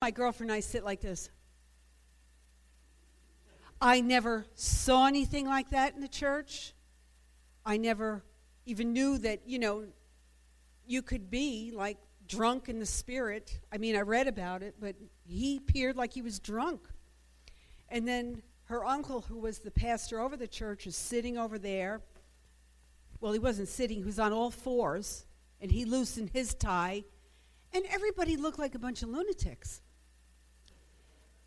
My girlfriend and I sit like this. I never saw anything like that in the church. I never even knew that, you know, you could be like drunk in the spirit. I mean, I read about it, but he appeared like he was drunk. And then her uncle, who was the pastor over the church, is sitting over there. Well, he wasn't sitting, he was on all fours, and he loosened his tie, and everybody looked like a bunch of lunatics.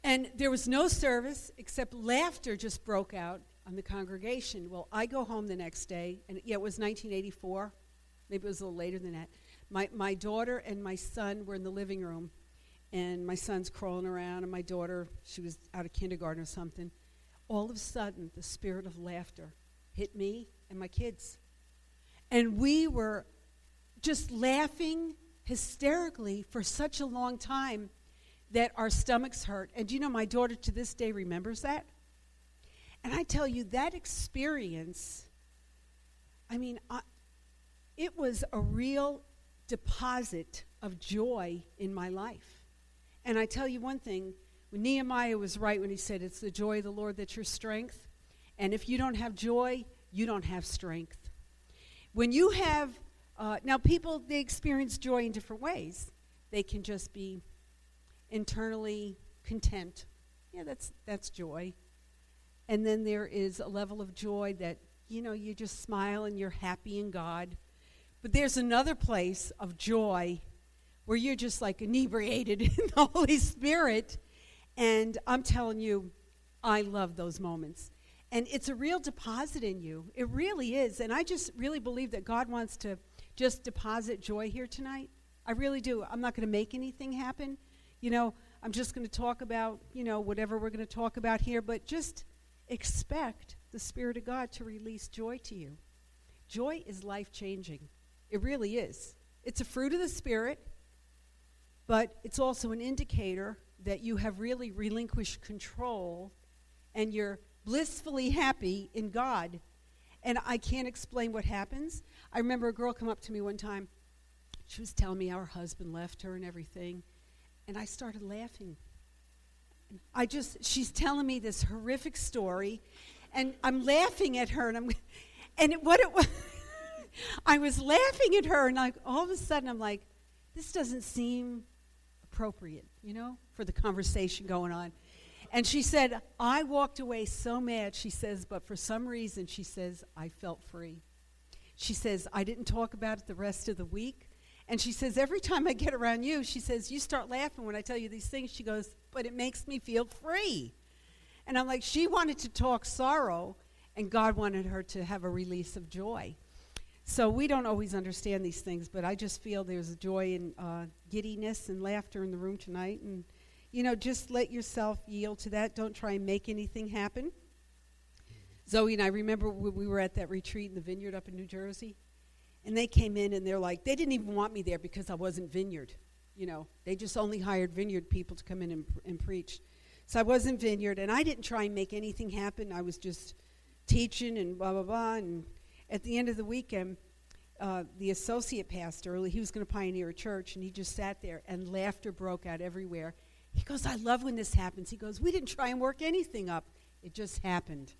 And there was no service except laughter just broke out on the congregation. Well, I go home the next day, and yeah, it was 1984. Maybe it was a little later than that. My, my daughter and my son were in the living room, and my son's crawling around, and my daughter, she was out of kindergarten or something. All of a sudden, the spirit of laughter hit me and my kids. And we were just laughing hysterically for such a long time that our stomachs hurt. And you know, my daughter to this day remembers that? And I tell you, that experience, I mean, I, it was a real deposit of joy in my life. And I tell you one thing when Nehemiah was right when he said, It's the joy of the Lord that's your strength. And if you don't have joy, you don't have strength. When you have, uh, now people, they experience joy in different ways. They can just be internally content. Yeah, that's, that's joy. And then there is a level of joy that, you know, you just smile and you're happy in God. But there's another place of joy where you're just like inebriated in the Holy Spirit. And I'm telling you, I love those moments. And it's a real deposit in you. It really is. And I just really believe that God wants to just deposit joy here tonight. I really do. I'm not going to make anything happen you know, I'm just going to talk about, you know, whatever we're going to talk about here, but just expect the Spirit of God to release joy to you. Joy is life changing. It really is. It's a fruit of the Spirit, but it's also an indicator that you have really relinquished control and you're blissfully happy in God. And I can't explain what happens. I remember a girl come up to me one time. She was telling me how her husband left her and everything. And I started laughing. I just, she's telling me this horrific story, and I'm laughing at her, and I'm, and it, what it was, I was laughing at her, and like all of a sudden I'm like, this doesn't seem appropriate, you know, for the conversation going on. And she said, I walked away so mad, she says, but for some reason, she says, I felt free. She says, I didn't talk about it the rest of the week. And she says, Every time I get around you, she says, You start laughing when I tell you these things. She goes, But it makes me feel free. And I'm like, She wanted to talk sorrow, and God wanted her to have a release of joy. So we don't always understand these things, but I just feel there's a joy and uh, giddiness and laughter in the room tonight. And, you know, just let yourself yield to that. Don't try and make anything happen. Zoe and I remember when we were at that retreat in the vineyard up in New Jersey. And they came in and they're like, they didn't even want me there because I wasn't vineyard. You know, they just only hired vineyard people to come in and, and preach. So I wasn't vineyard, and I didn't try and make anything happen. I was just teaching and blah, blah, blah. And at the end of the weekend, uh, the associate pastor, he was going to pioneer a church, and he just sat there, and laughter broke out everywhere. He goes, I love when this happens. He goes, We didn't try and work anything up, it just happened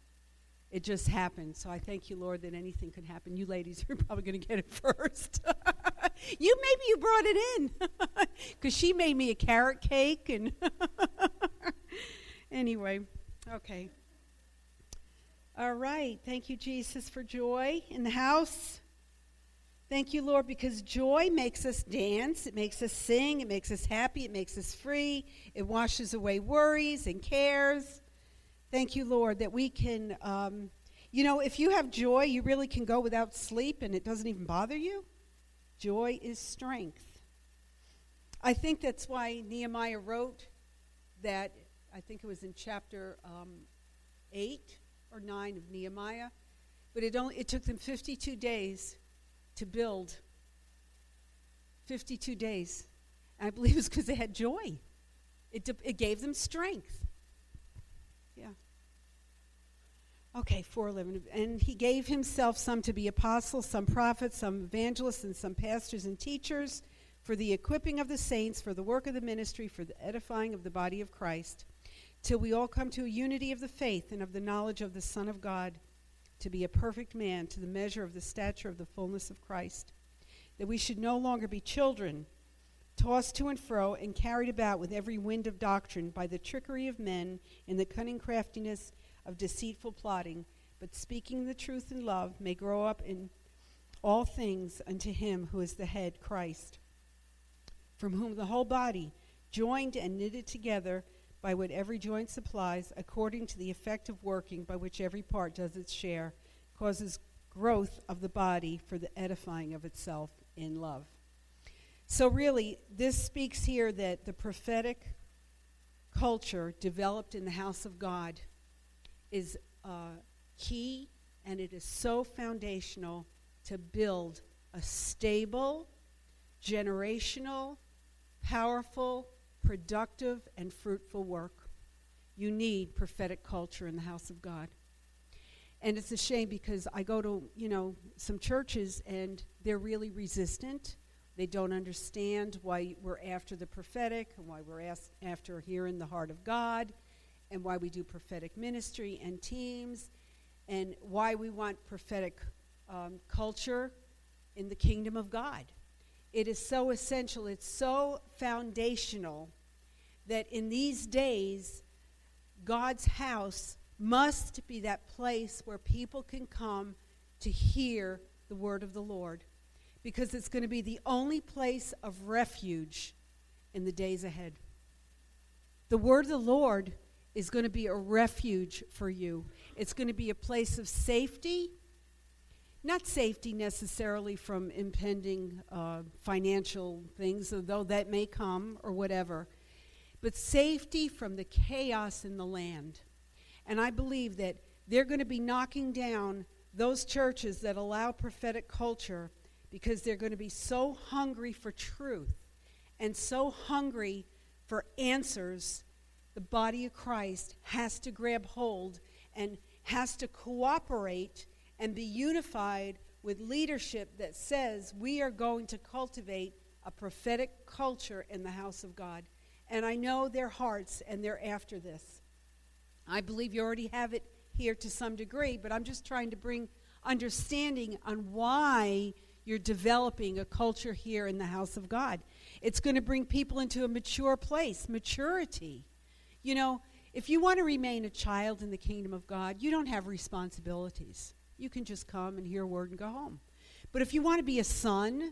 it just happened. So I thank you, Lord, that anything could happen. You ladies are probably going to get it first. you maybe you brought it in because she made me a carrot cake and anyway, okay. All right. Thank you, Jesus, for joy in the house. Thank you, Lord, because joy makes us dance, it makes us sing, it makes us happy, it makes us free, it washes away worries and cares. Thank you, Lord, that we can, um, you know, if you have joy, you really can go without sleep and it doesn't even bother you. Joy is strength. I think that's why Nehemiah wrote that, I think it was in chapter um, 8 or 9 of Nehemiah, but it, only, it took them 52 days to build. 52 days. And I believe it was because they had joy. It, it gave them strength. Okay, 411. And he gave himself some to be apostles, some prophets, some evangelists, and some pastors and teachers for the equipping of the saints, for the work of the ministry, for the edifying of the body of Christ, till we all come to a unity of the faith and of the knowledge of the Son of God, to be a perfect man, to the measure of the stature of the fullness of Christ, that we should no longer be children, tossed to and fro and carried about with every wind of doctrine by the trickery of men and the cunning craftiness of deceitful plotting, but speaking the truth in love may grow up in all things unto him who is the head, Christ from whom the whole body, joined and knitted together by what every joint supplies, according to the effective working by which every part does its share, causes growth of the body for the edifying of itself in love. So, really, this speaks here that the prophetic culture developed in the house of God is uh, key and it is so foundational to build a stable, generational, powerful, productive, and fruitful work. You need prophetic culture in the house of God. And it's a shame because I go to, you know, some churches and they're really resistant. They don't understand why we're after the prophetic and why we're after hearing the heart of God and why we do prophetic ministry and teams and why we want prophetic um, culture in the kingdom of God. It is so essential, it's so foundational that in these days, God's house must be that place where people can come to hear the word of the Lord because it's going to be the only place of refuge in the days ahead. The word of the Lord is going to be a refuge for you, it's going to be a place of safety not safety necessarily from impending uh, financial things, though that may come or whatever, but safety from the chaos in the land. And I believe that they're going to be knocking down those churches that allow prophetic culture because they're going to be so hungry for truth and so hungry for answers. The body of Christ has to grab hold and has to cooperate and be unified with leadership that says we are going to cultivate a prophetic culture in the house of God. And I know their hearts and they're after this. I believe you already have it here to some degree, but I'm just trying to bring understanding on why you're developing a culture here in the house of God. It's going to bring people into a mature place, maturity. You know, if you want to remain a child in the kingdom of God, you don't have responsibilities you can just come and hear a word and go home. But if you want to be a son,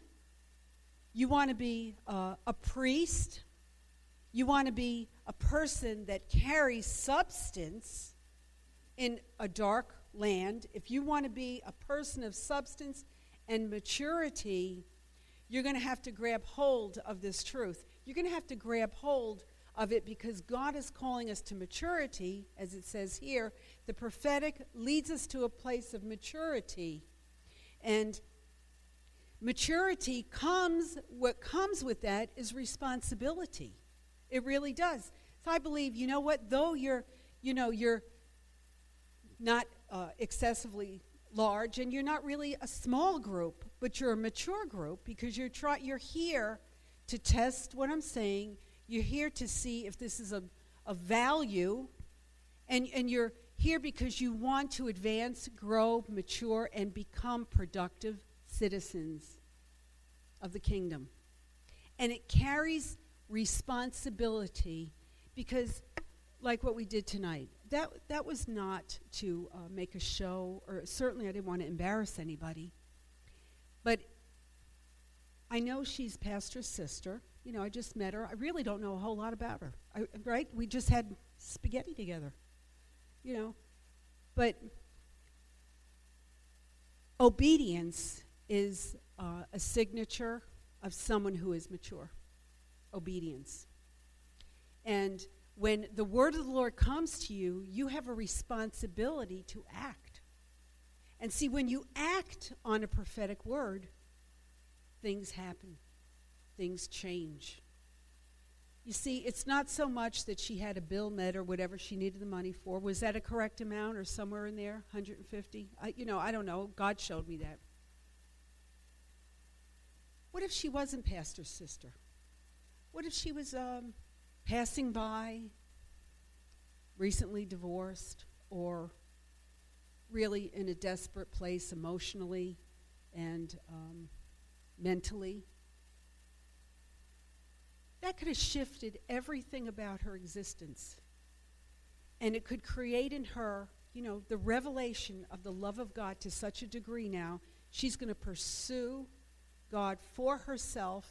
you want to be uh, a priest, you want to be a person that carries substance in a dark land, if you want to be a person of substance and maturity, you're going to have to grab hold of this truth. You're going to have to grab hold of it because God is calling us to maturity, as it says here. The prophetic leads us to a place of maturity. And maturity comes, what comes with that is responsibility. It really does. So I believe, you know what, though you're, you know, you're not uh, excessively large and you're not really a small group, but you're a mature group because you're, try, you're here to test what I'm saying you're here to see if this is a, a value, and, and you're here because you want to advance, grow, mature, and become productive citizens of the kingdom. And it carries responsibility because, like what we did tonight, that, that was not to uh, make a show, or certainly I didn't want to embarrass anybody. But I know she's Pastor's sister you know, I just met her. I really don't know a whole lot about her, I, right? We just had spaghetti together, you know. But obedience is uh, a signature of someone who is mature. Obedience. And when the word of the Lord comes to you, you have a responsibility to act. And see, when you act on a prophetic word, things happen things change. You see, it's not so much that she had a bill met or whatever she needed the money for. Was that a correct amount or somewhere in there? 150? I, you know, I don't know. God showed me that. What if she wasn't pastor's sister? What if she was um, passing by, recently divorced, or really in a desperate place emotionally and um, mentally? That could have shifted everything about her existence. And it could create in her, you know, the revelation of the love of God to such a degree now, she's going to pursue God for herself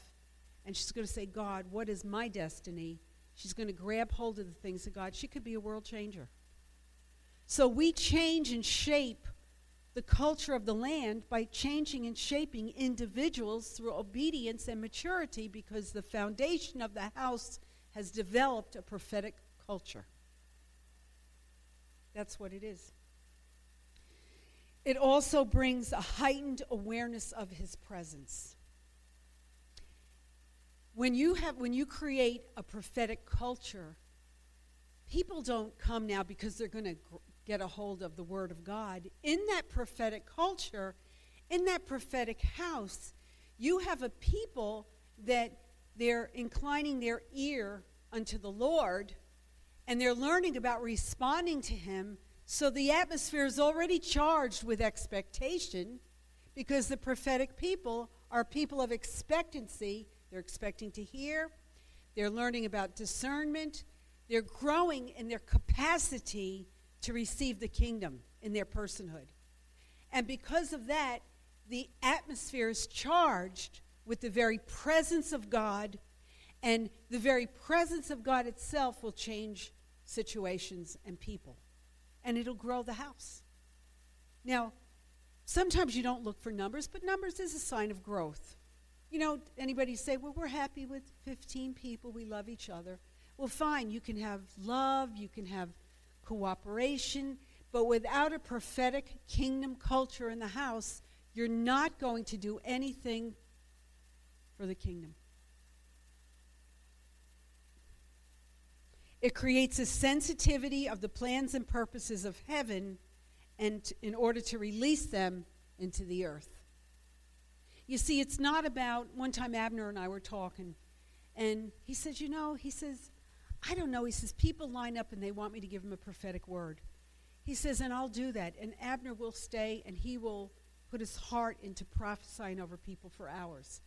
and she's going to say, God, what is my destiny? She's going to grab hold of the things of God. She could be a world changer. So we change and shape the culture of the land by changing and shaping individuals through obedience and maturity because the foundation of the house has developed a prophetic culture. That's what it is. It also brings a heightened awareness of his presence. When you have when you create a prophetic culture, people don't come now because they're going to get a hold of the word of God. In that prophetic culture, in that prophetic house, you have a people that they're inclining their ear unto the Lord and they're learning about responding to him so the atmosphere is already charged with expectation because the prophetic people are people of expectancy. They're expecting to hear, they're learning about discernment, they're growing in their capacity to receive the kingdom in their personhood. And because of that, the atmosphere is charged with the very presence of God, and the very presence of God itself will change situations and people and it'll grow the house. Now, sometimes you don't look for numbers, but numbers is a sign of growth. You know, anybody say, well, we're happy with 15 people, we love each other. Well, fine, you can have love, you can have cooperation, but without a prophetic kingdom culture in the house, you're not going to do anything for the kingdom. It creates a sensitivity of the plans and purposes of heaven and in order to release them into the earth. You see, it's not about one time Abner and I were talking, and he says, You know, he says, I don't know. He says, People line up and they want me to give them a prophetic word. He says, And I'll do that. And Abner will stay and he will put his heart into prophesying over people for hours.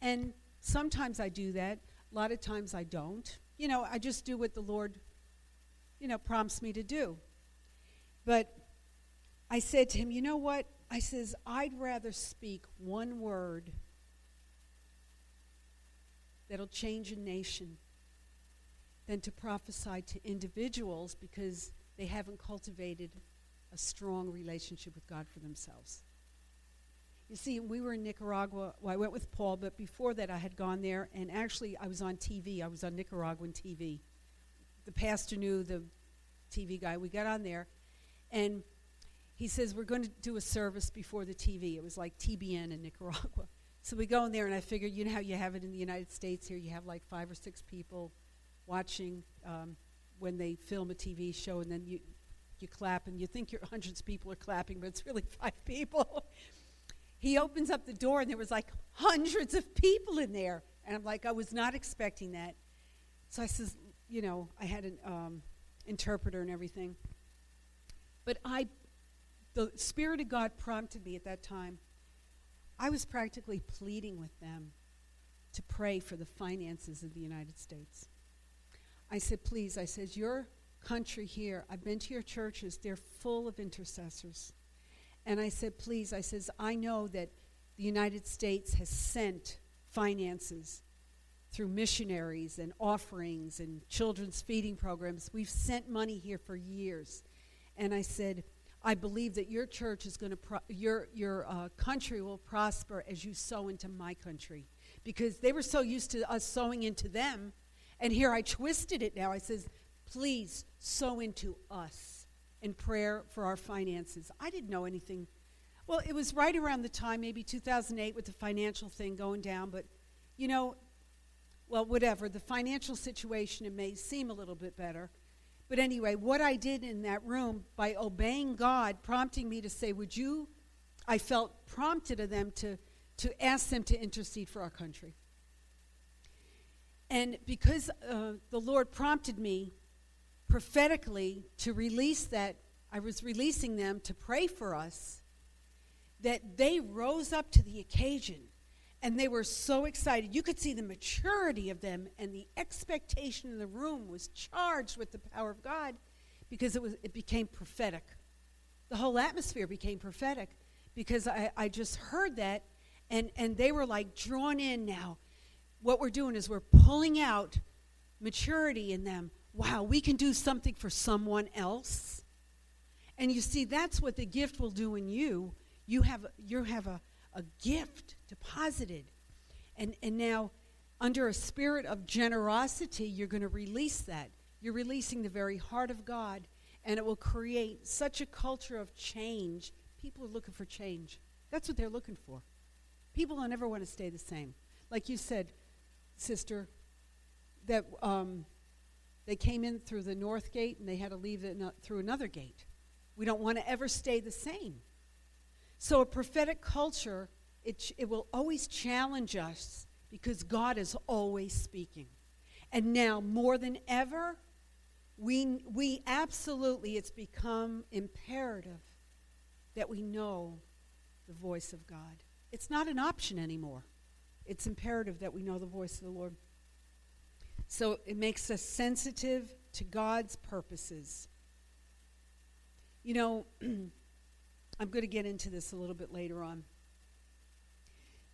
And sometimes I do that, a lot of times I don't you know, I just do what the Lord, you know, prompts me to do. But I said to him, you know what? I says, I'd rather speak one word that'll change a nation than to prophesy to individuals because they haven't cultivated a strong relationship with God for themselves. You see, we were in Nicaragua. Well, I went with Paul, but before that, I had gone there, and actually, I was on TV. I was on Nicaraguan TV. The pastor knew the TV guy. We got on there, and he says, We're going to do a service before the TV. It was like TBN in Nicaragua. So we go in there, and I figured, you know how you have it in the United States here? You have like five or six people watching um, when they film a TV show, and then you, you clap, and you think you're hundreds of people are clapping, but it's really five people. He opens up the door and there was like hundreds of people in there. And i'm like i was not expecting that. So i says you know i had an um, interpreter and everything. But i the spirit of god prompted me at that time. I was practically pleading with them to pray for the finances of the united states i said please i said your country here i've been to your churches they're full of intercessors and I said, please, I says, I know that the United States has sent finances through missionaries and offerings and children's feeding programs. We've sent money here for years. And I said, I believe that your church is going to, pro- your, your uh, country will prosper as you sow into my country. Because they were so used to us sowing into them. And here I twisted it now. I says, please sow into us in prayer for our finances. I didn't know anything. Well, it was right around the time, maybe 2008, with the financial thing going down, but you know, well, whatever. The financial situation, it may seem a little bit better. But anyway, what I did in that room by obeying God, prompting me to say, Would you? I felt prompted of them to to ask them to intercede for our country. And because uh, the Lord prompted me prophetically to release that, I was releasing them to pray for us, that they rose up to the occasion and they were so excited. You could see the maturity of them and the expectation in the room was charged with the power of God because it, was, it became prophetic. The whole atmosphere became prophetic because I, I just heard that and, and they were like drawn in now. What we're doing is we're pulling out maturity in them. Wow, we can do something for someone else. And you see, that's what the gift will do in you. You have, you have a, a gift deposited. And, and now, under a spirit of generosity, you're going to release that. You're releasing the very heart of God, and it will create such a culture of change. People are looking for change. That's what they're looking for. People don't ever want to stay the same. Like you said, sister, that um, they came in through the north gate and they had to leave it through another gate. We don't want to ever stay the same. So, a prophetic culture, it, it will always challenge us because God is always speaking. And now, more than ever, we, we absolutely, it's become imperative that we know the voice of God. It's not an option anymore. It's imperative that we know the voice of the Lord. So it makes us sensitive to God's purposes. You know, I'm going to get into this a little bit later on.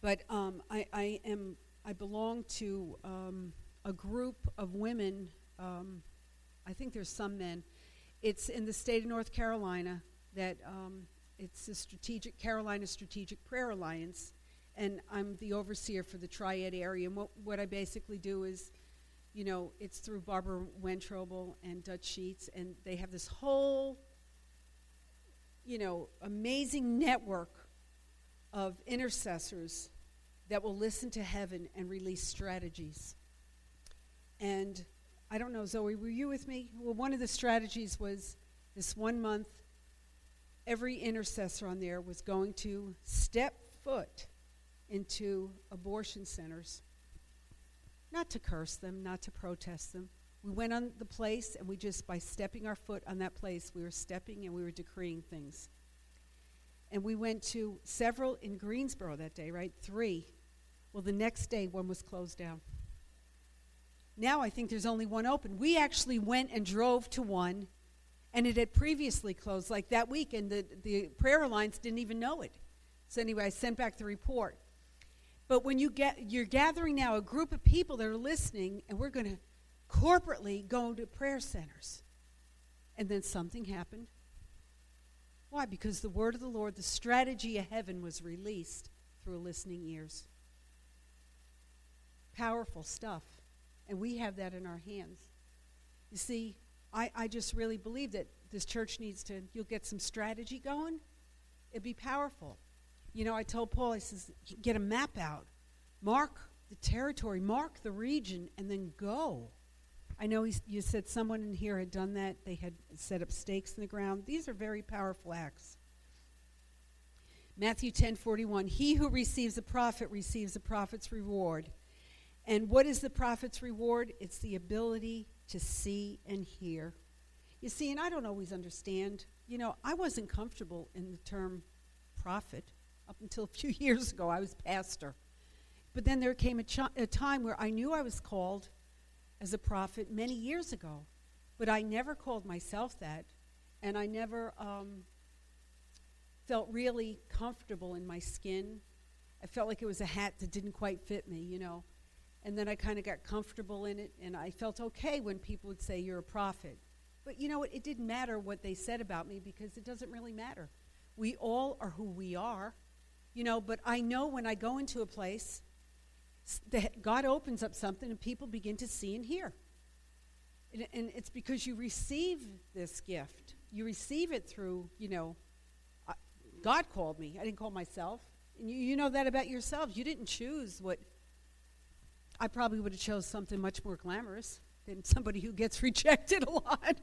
But um, I, I, am I belong to um, a group of women. Um, I think there's some men. It's in the state of North Carolina that um, it's the Strategic Carolina Strategic Prayer Alliance, and I'm the overseer for the Triad area. And what, what I basically do is, you know, it's through Barbara Wentroble and Dutch Sheets, and they have this whole you know, amazing network of intercessors that will listen to heaven and release strategies. And I don't know, Zoe, were you with me? Well, one of the strategies was this one month, every intercessor on there was going to step foot into abortion centers. Not to curse them, not to protest them, we went on the place, and we just, by stepping our foot on that place, we were stepping and we were decreeing things. And we went to several in Greensboro that day, right? Three. Well, the next day, one was closed down. Now I think there's only one open. We actually went and drove to one, and it had previously closed, like that week, and the, the prayer alliance didn't even know it. So anyway, I sent back the report. But when you get, you're gathering now a group of people that are listening, and we're going to corporately go to prayer centers. And then something happened. Why? Because the word of the Lord, the strategy of heaven was released through listening ears. Powerful stuff. And we have that in our hands. You see, I, I just really believe that this church needs to, you'll get some strategy going. It'd be powerful. You know, I told Paul, I says, get a map out, mark the territory, mark the region, and then go. I know you said someone in here had done that. They had set up stakes in the ground. These are very powerful acts. Matthew 10:41 He who receives a prophet receives a prophet's reward. And what is the prophet's reward? It's the ability to see and hear. You see, and I don't always understand. You know, I wasn't comfortable in the term prophet up until a few years ago. I was pastor. But then there came a, ch- a time where I knew I was called as a prophet many years ago, but I never called myself that, and I never um, felt really comfortable in my skin. I felt like it was a hat that didn't quite fit me, you know. And then I kind of got comfortable in it, and I felt okay when people would say, You're a prophet. But you know what? It didn't matter what they said about me because it doesn't really matter. We all are who we are, you know, but I know when I go into a place that God opens up something and people begin to see and hear. And, and, it's because you receive this gift. You receive it through, you know, uh, God called me. I didn't call myself. And you, you know that about yourselves. You didn't choose what. I probably would have chose something much more glamorous than somebody who gets rejected a lot.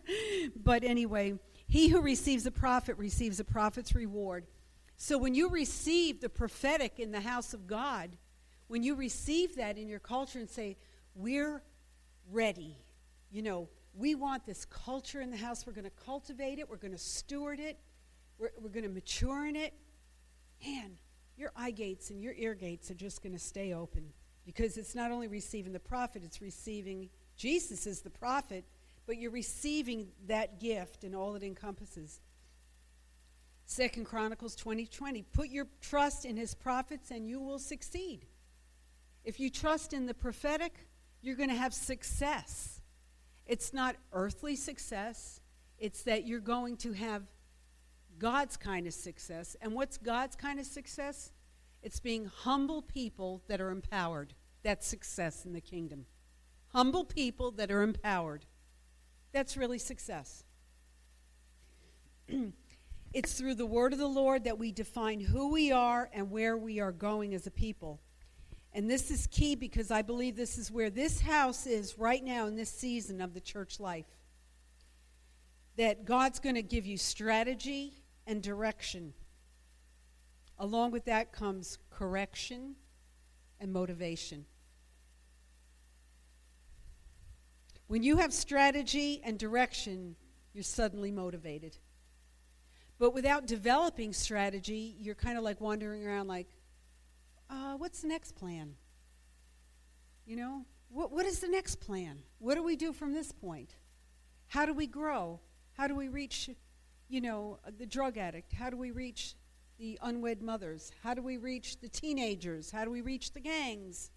but anyway, he who receives a prophet receives a prophet's reward. So when you receive the prophetic in the house of God, when you receive that in your culture and say, We're ready, you know, we want this culture in the house, we're going to cultivate it, we're going to steward it, we're, we're going to mature in it, man, your eye gates and your ear gates are just going to stay open because it's not only receiving the prophet, it's receiving Jesus as the prophet, but you're receiving that gift and all it encompasses. Second Chronicles 20:20. 20, Put your trust in his prophets and you will succeed. If you trust in the prophetic, you're going to have success. It's not earthly success, it's that you're going to have God's kind of success. And what's God's kind of success? It's being humble people that are empowered. That's success in the kingdom. Humble people that are empowered. That's really success. It's through the word of the Lord that we define who we are and where we are going as a people. And this is key because I believe this is where this house is right now in this season of the church life. That God's going to give you strategy and direction. Along with that comes correction and motivation. When you have strategy and direction, you're suddenly motivated. But without developing strategy, you're kind of like wandering around like, uh, what's the next plan? You know, what, what is the next plan? What do we do from this point? How do we grow? How do we reach, you know, the drug addict? How do we reach the unwed mothers? How do we reach the teenagers? How do we reach the gangs?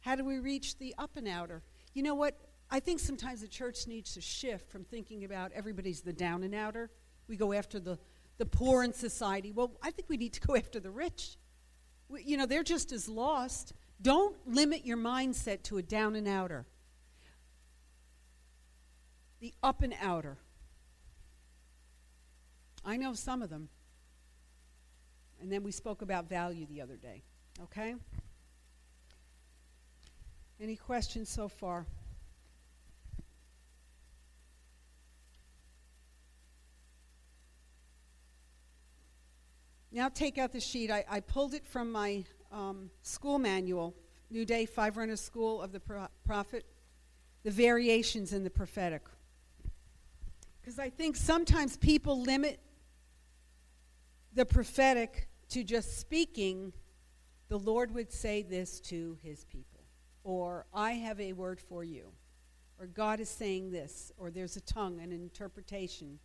How do we reach the up and outer? You know what? I think sometimes the church needs to shift from thinking about everybody's the down and outer we go after the, the poor in society. Well, I think we need to go after the rich. We, you know, they're just as lost. Don't limit your mindset to a down and outer, the up and outer. I know some of them. And then we spoke about value the other day. Okay? Any questions so far? Now take out the sheet. I, I pulled it from my um, school manual, New Day Five Runner School of the Pro- Prophet, the variations in the prophetic. Because I think sometimes people limit the prophetic to just speaking, the Lord would say this to his people. Or, I have a word for you. Or, God is saying this. Or, there's a tongue, an interpretation.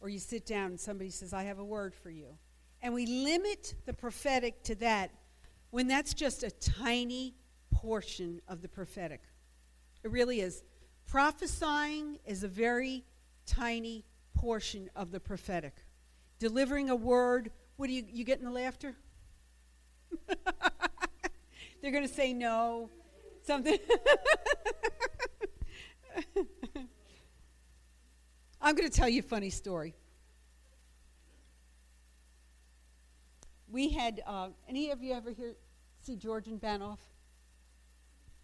Or, you sit down and somebody says, I have a word for you and we limit the prophetic to that when that's just a tiny portion of the prophetic. It really is. Prophesying is a very tiny portion of the prophetic. Delivering a word, what do you, you getting the laughter? They're going to say no. Something. I'm going to tell you a funny story. We had uh, any of you ever hear see Georgian Banov?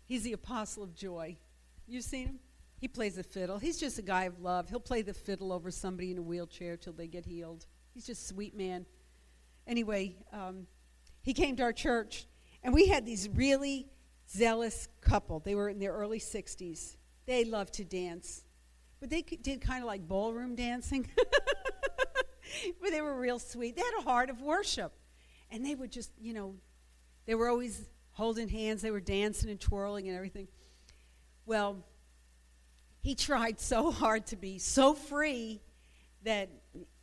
He's the apostle of joy. You've seen him? He plays the fiddle. He's just a guy of love. He'll play the fiddle over somebody in a wheelchair till they get healed. He's just sweet man. Anyway, um, he came to our church, and we had these really zealous couple. They were in their early 60s. They loved to dance, but they did kind of like ballroom dancing. but they were real sweet. They had a heart of worship. And they would just, you know, they were always holding hands, they were dancing and twirling and everything. Well, he tried so hard to be so free that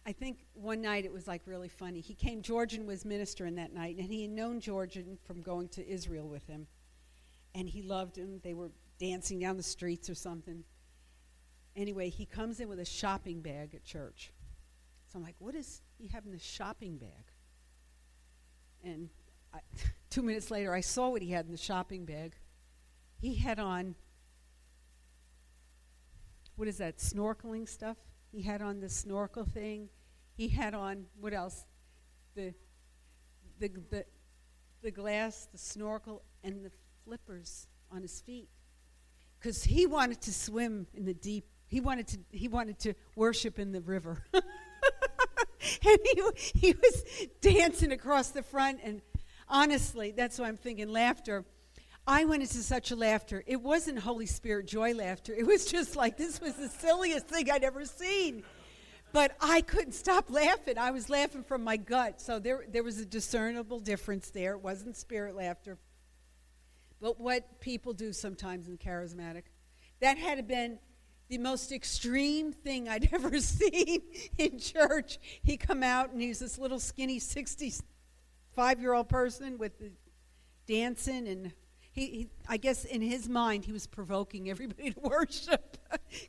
I think one night it was like really funny. He came, Georgian was ministering that night, and he had known Georgian from going to Israel with him. And he loved him. They were dancing down the streets or something. Anyway, he comes in with a shopping bag at church. So I'm like, what is he having this shopping bag? And I, two minutes later, I saw what he had in the shopping bag. He had on, what is that, snorkeling stuff? He had on the snorkel thing. He had on, what else? The, the, the, the glass, the snorkel, and the flippers on his feet. Because he wanted to swim in the deep. He wanted to, he wanted to worship in the river. and he, he was dancing across the front. And honestly, that's why I'm thinking laughter. I went into such a laughter. It wasn't Holy Spirit joy laughter. It was just like this was the silliest thing I'd ever seen. But I couldn't stop laughing. I was laughing from my gut. So there, there was a discernible difference there. It wasn't spirit laughter. But what people do sometimes in charismatic. That had been the most extreme thing I'd ever seen in church. He come out and he's this little skinny 65 year old person with the dancing and he, he, I guess in his mind he was provoking everybody to worship.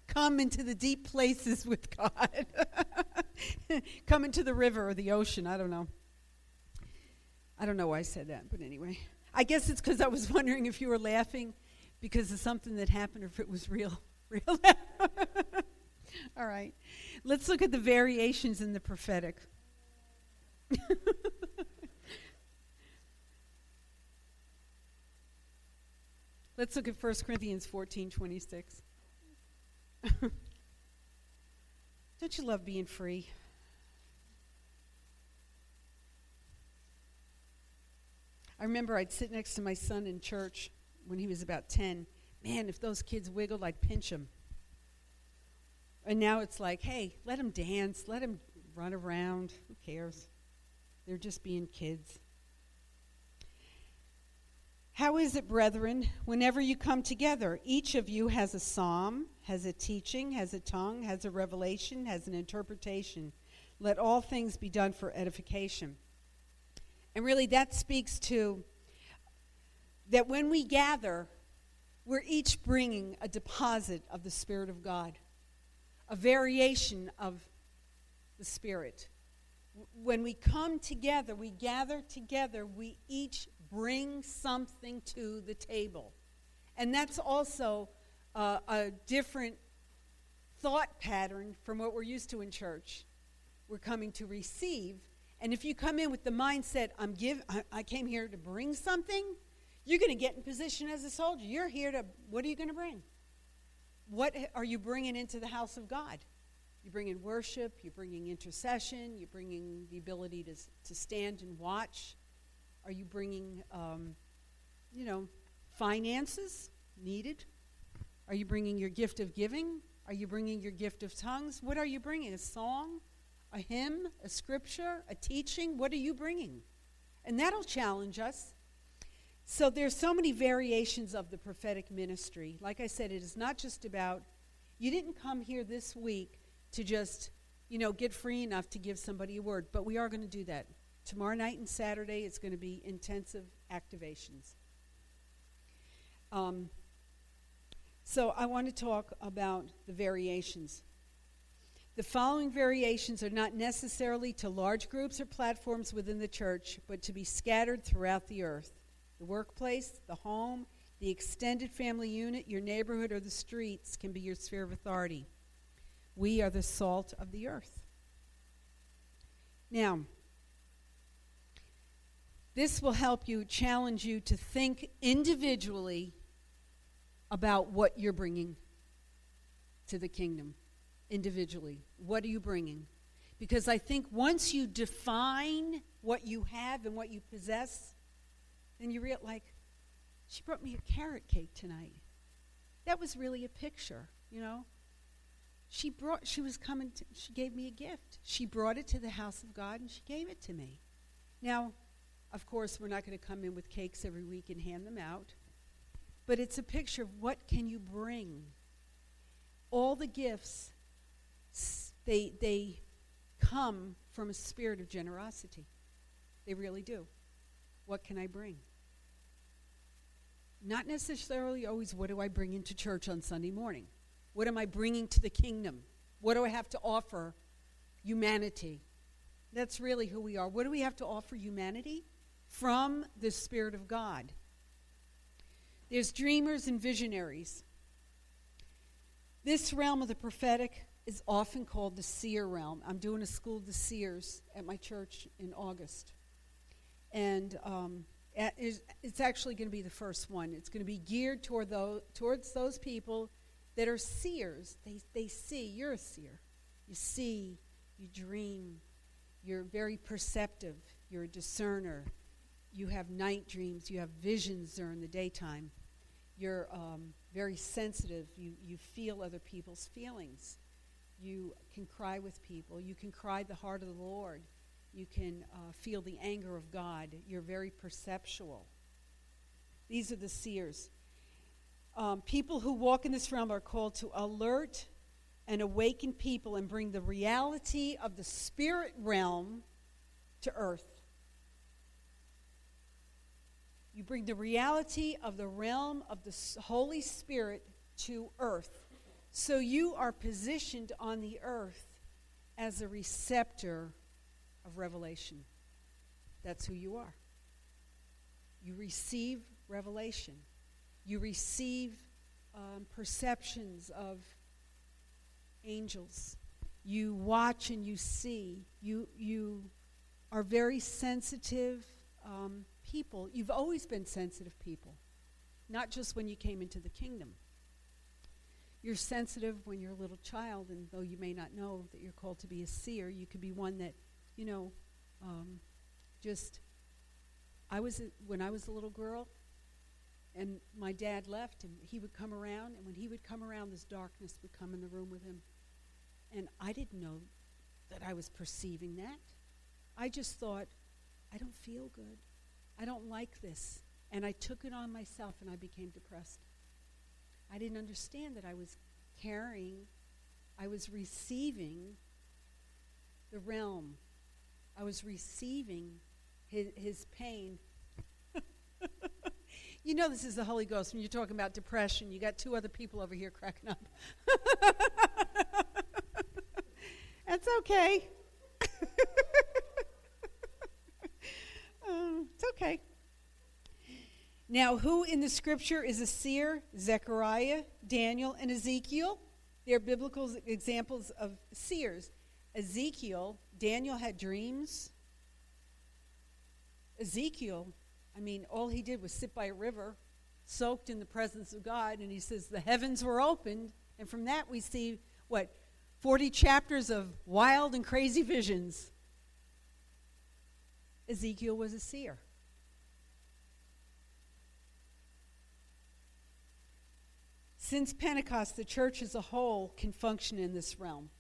Come into the deep places with God. Come into the river or the ocean. I don't know. I don't know why I said that, but anyway. I guess it's because I was wondering if you were laughing because of something that happened or if it was real. Real. All right. Let's look at the variations in the prophetic. Let's look at 1 Corinthians 14 26. Don't you love being free? I remember I'd sit next to my son in church when he was about 10. Man, if those kids wiggled, I'd pinch them. And now it's like, hey, let them dance, let them run around. Who cares? They're just being kids. How is it, brethren, whenever you come together? Each of you has a psalm, has a teaching, has a tongue, has a revelation, has an interpretation. Let all things be done for edification. And really, that speaks to that when we gather, we're each bringing a deposit of the Spirit of God, a variation of the Spirit. When we come together, we gather together, we each bring something to the table. And that's also uh, a different thought pattern from what we're used to in church. We're coming to receive and if you come in with the mindset, I'm give, I, I came here to bring something, you're going to get in position as a soldier. You're here to, what are you going to bring? What are you bringing into the house of God? You're bringing worship, you're bringing intercession, you're bringing the ability to, to stand and watch. Are you bringing, um, you know, finances needed? Are you bringing your gift of giving? Are you bringing your gift of tongues? What are you bringing? A song? a hymn, a scripture, a teaching? What are you bringing? And that'll challenge us. So there's so many variations of the prophetic ministry. Like I said, it is not just about you didn't come here this week to just, you know, get free enough to give somebody a word, but we are going to do that. Tomorrow night and Saturday, it's going to be intensive activations. Um, so I want to talk about the variations. The following variations are not necessarily to large groups or platforms within the church, but to be scattered throughout the earth. The workplace, the home, the extended family unit, your neighborhood, or the streets can be your sphere of authority. We are the salt of the earth. Now, this will help you, challenge you to think individually about what you're bringing to the kingdom individually. What are you bringing? Because I think once you define what you have and what you possess, then you realize, like, she brought me a carrot cake tonight. That was really a picture, you know. She brought, she was coming, to, she gave me a gift. She brought it to the house of God and she gave it to me. Now, of course, we're not going to come in with cakes every week and hand them out, but it's a picture of what can you bring. All the gifts they, they come from a spirit of generosity. They really do. What can I bring? Not necessarily always what do I bring into church on Sunday morning? What am I bringing to the kingdom? What do I have to offer humanity? That's really who we are. What do we have to offer humanity? From the Spirit of God. There's dreamers and visionaries. This realm of the prophetic is often called the seer realm. I'm doing a school of the seers at my church in August. And um, it's actually going to be the first one. It's going to be geared toward those, towards those people that are seers. They, they see. You're a seer. You see, you dream, You're very perceptive. You're a discerner. You have night dreams. You have visions during the daytime. You're um, very sensitive. You, you feel other people's feelings. You can cry with people. You can cry the heart of the Lord. You can uh, feel the anger of God. You're very perceptual. These are the seers. Um, people who walk in this realm are called to alert and awaken people and bring the reality of the spirit realm to earth. You bring the reality of the realm of the Holy Spirit to earth. So you are positioned on the earth as a receptor of revelation. That's who you are. You receive revelation, you receive um, perceptions of angels. You watch and you see. You, you are very sensitive um, people. You've always been sensitive people, not just when you came into the kingdom. You're sensitive when you're a little child, and though you may not know that you're called to be a seer, you could be one that, you know, um, just. I was a, when I was a little girl, and my dad left, and he would come around, and when he would come around, this darkness would come in the room with him. And I didn't know that I was perceiving that. I just thought, I don't feel good. I don't like this. And I took it on myself and I became depressed. I didn't understand that I was carrying, I was receiving the realm. I was receiving his, his pain. you know, this is the Holy Ghost when you're talking about depression. You got two other people over here cracking up. That's okay. uh, it's okay. Now, who in the scripture is a seer? Zechariah, Daniel, and Ezekiel. They're biblical examples of seers. Ezekiel, Daniel had dreams. Ezekiel, I mean, all he did was sit by a river, soaked in the presence of God, and he says the heavens were opened. And from that, we see what? 40 chapters of wild and crazy visions. Ezekiel was a seer. Since Pentecost, the church as a whole can function in this realm.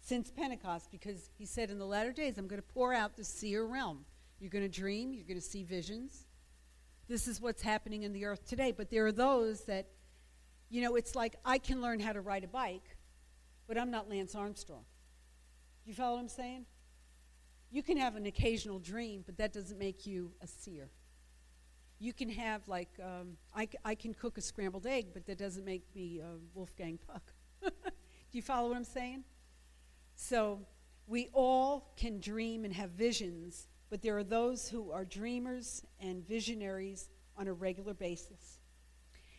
Since Pentecost, because he said in the latter days, I'm going to pour out the seer realm. You're going to dream, you're going to see visions. This is what's happening in the earth today. But there are those that, you know, it's like I can learn how to ride a bike, but I'm not Lance Armstrong. You follow what I'm saying? You can have an occasional dream, but that doesn't make you a seer. You can have, like, um, I, I can cook a scrambled egg, but that doesn't make me a Wolfgang Puck. Do you follow what I'm saying? So, we all can dream and have visions, but there are those who are dreamers and visionaries on a regular basis.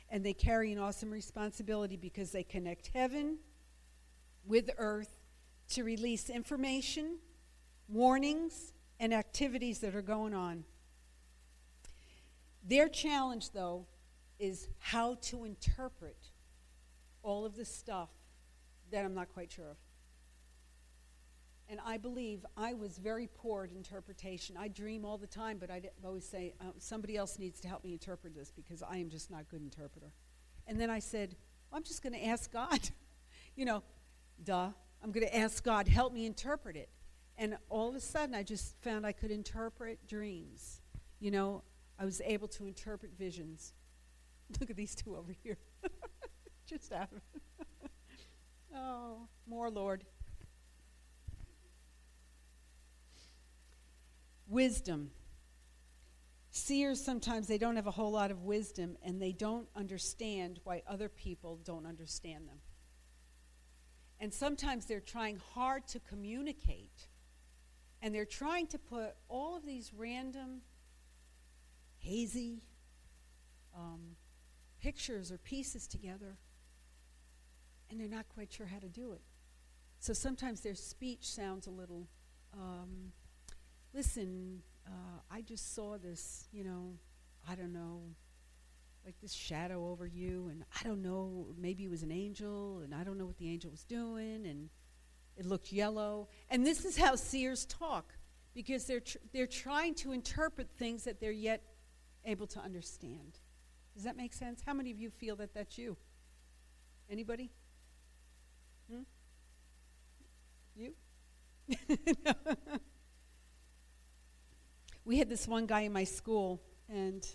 And they carry an awesome responsibility because they connect heaven with earth to release information, warnings, and activities that are going on. Their challenge, though, is how to interpret all of the stuff that I'm not quite sure of. And I believe I was very poor at interpretation. I dream all the time, but I always say, uh, somebody else needs to help me interpret this because I am just not a good interpreter. And then I said, I'm just going to ask God. you know, duh. I'm going to ask God, help me interpret it. And all of a sudden, I just found I could interpret dreams. You know, I was able to interpret visions. Look at these two over here. just out of it. Oh, more, Lord. Wisdom. Seers sometimes they don't have a whole lot of wisdom and they don't understand why other people don't understand them. And sometimes they're trying hard to communicate. And they're trying to put all of these random, hazy um, pictures or pieces together. And they're not quite sure how to do it. So sometimes their speech sounds a little, um, listen, uh, I just saw this, you know, I don't know, like this shadow over you, and I don't know, maybe it was an angel, and I don't know what the angel was doing, and It looked yellow. And this is how seers talk because they're, tr- they're trying to interpret things that they're yet able to understand. Does that make sense? How many of you feel that that's you? Anybody? Hmm? You? we had this one guy in my school, and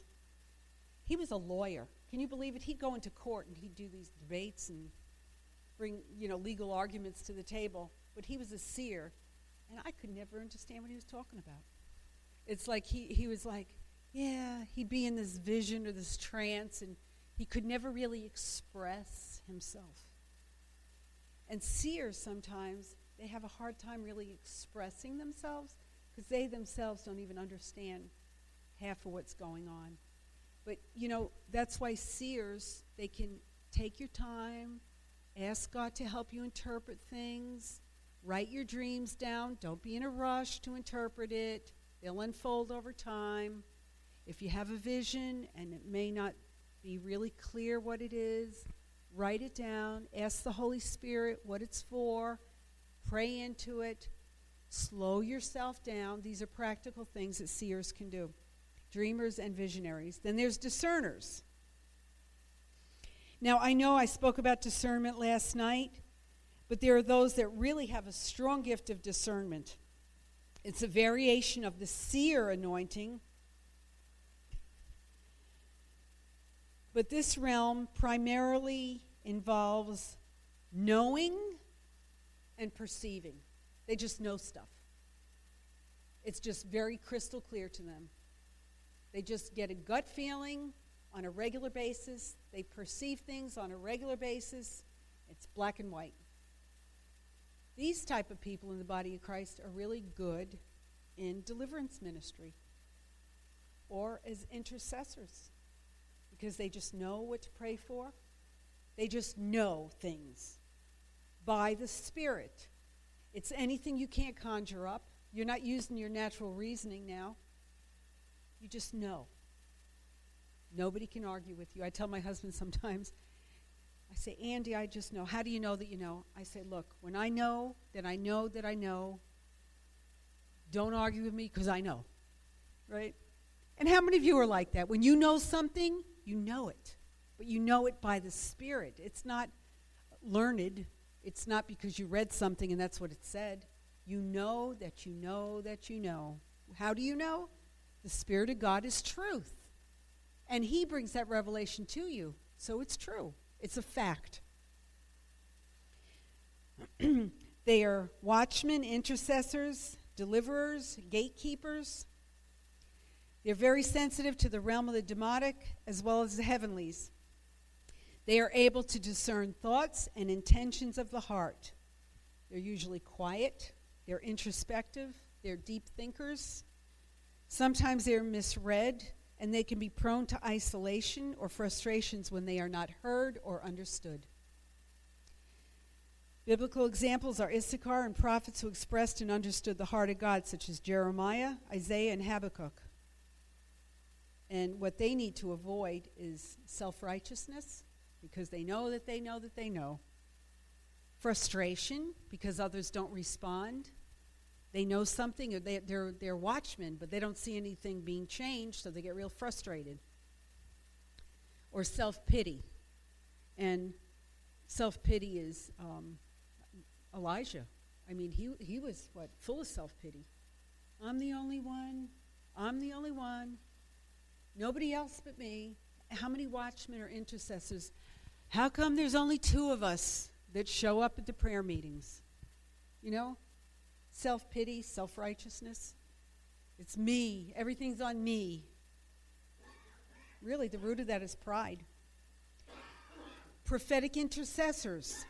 he was a lawyer. Can you believe it? He'd go into court and he'd do these debates and bring, you know, legal arguments to the table. But he was a seer, and I could never understand what he was talking about. It's like he, he was like, yeah, he'd be in this vision or this trance, and he could never really express himself. And seers sometimes, they have a hard time really expressing themselves because they themselves don't even understand half of what's going on. But, you know, that's why seers, they can take your time, ask God to help you interpret things, write your dreams down. Don't be in a rush to interpret it, they'll unfold over time. If you have a vision and it may not be really clear what it is, write it down, ask the Holy Spirit what it's for, pray into it, slow yourself down. These are practical things that seers can do dreamers and visionaries. Then there's discerners. Now, I know I spoke about discernment last night, but there are those that really have a strong gift of discernment. It's a variation of the seer anointing. But this realm primarily involves knowing and perceiving. They just know stuff. It's just very crystal clear to them. They just get a gut feeling on a regular basis. They perceive things on a regular basis. It's black and white. These type of people in the body of Christ are really good in deliverance ministry or as intercessors because they just know what to pray for. They just know things by the Spirit. It's anything you can't conjure up. You're not using your natural reasoning now. You just know. Nobody can argue with you. I tell my husband sometimes, I say, Andy, I just know. How do you know that you know? I say, look, when I know that I know that I know, don't argue with me because I know. Right? And how many of you are like that? When you know something, you know it. But you know it by the Spirit. It's not learned, it's not because you read something and that's what it said. You know that you know that you know. How do you know? The Spirit of God is truth. And He brings that revelation to you. So it's true, it's a fact. they are watchmen, intercessors, deliverers, gatekeepers. They're very sensitive to the realm of the demonic as well as the heavenlies. They are able to discern thoughts and intentions of the heart. They're usually quiet, they're introspective, they're deep thinkers. Sometimes they're misread, and they can be prone to isolation or frustrations when they are not heard or understood. Biblical examples are Issachar and prophets who expressed and understood the heart of God, such as Jeremiah, Isaiah, and Habakkuk. And what they need to avoid is self righteousness, because they know that they know that they know. Frustration, because others don't respond. They know something, or they, they're, they're watchmen, but they don't see anything being changed, so they get real frustrated. Or self pity. And self pity is um, Elijah. I mean, he, he was, what, full of self pity. I'm the only one. I'm the only one. Nobody else but me. How many watchmen or intercessors? How come there's only two of us that show up at the prayer meetings? You know, self pity, self righteousness. It's me. Everything's on me. Really, the root of that is pride. Prophetic intercessors.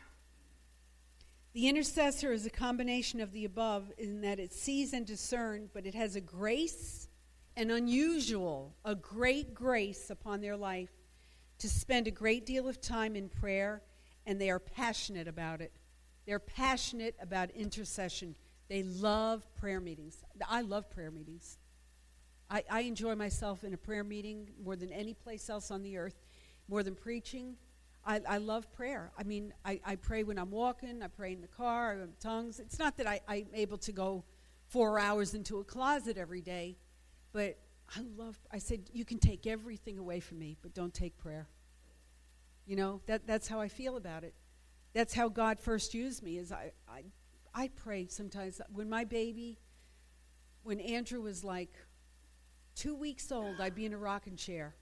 The intercessor is a combination of the above in that it sees and discerns, but it has a grace, an unusual, a great grace upon their life to spend a great deal of time in prayer, and they are passionate about it. They're passionate about intercession. They love prayer meetings. I love prayer meetings. I, I enjoy myself in a prayer meeting more than any place else on the earth, more than preaching. I, I love prayer. I mean, I, I pray when I'm walking, I pray in the car, I have tongues. It's not that I, I'm able to go four hours into a closet every day, but I love, I said, you can take everything away from me, but don't take prayer. You know, that, that's how I feel about it. That's how God first used me, is I, I, I pray sometimes. When my baby, when Andrew was like two weeks old, I'd be in a rocking chair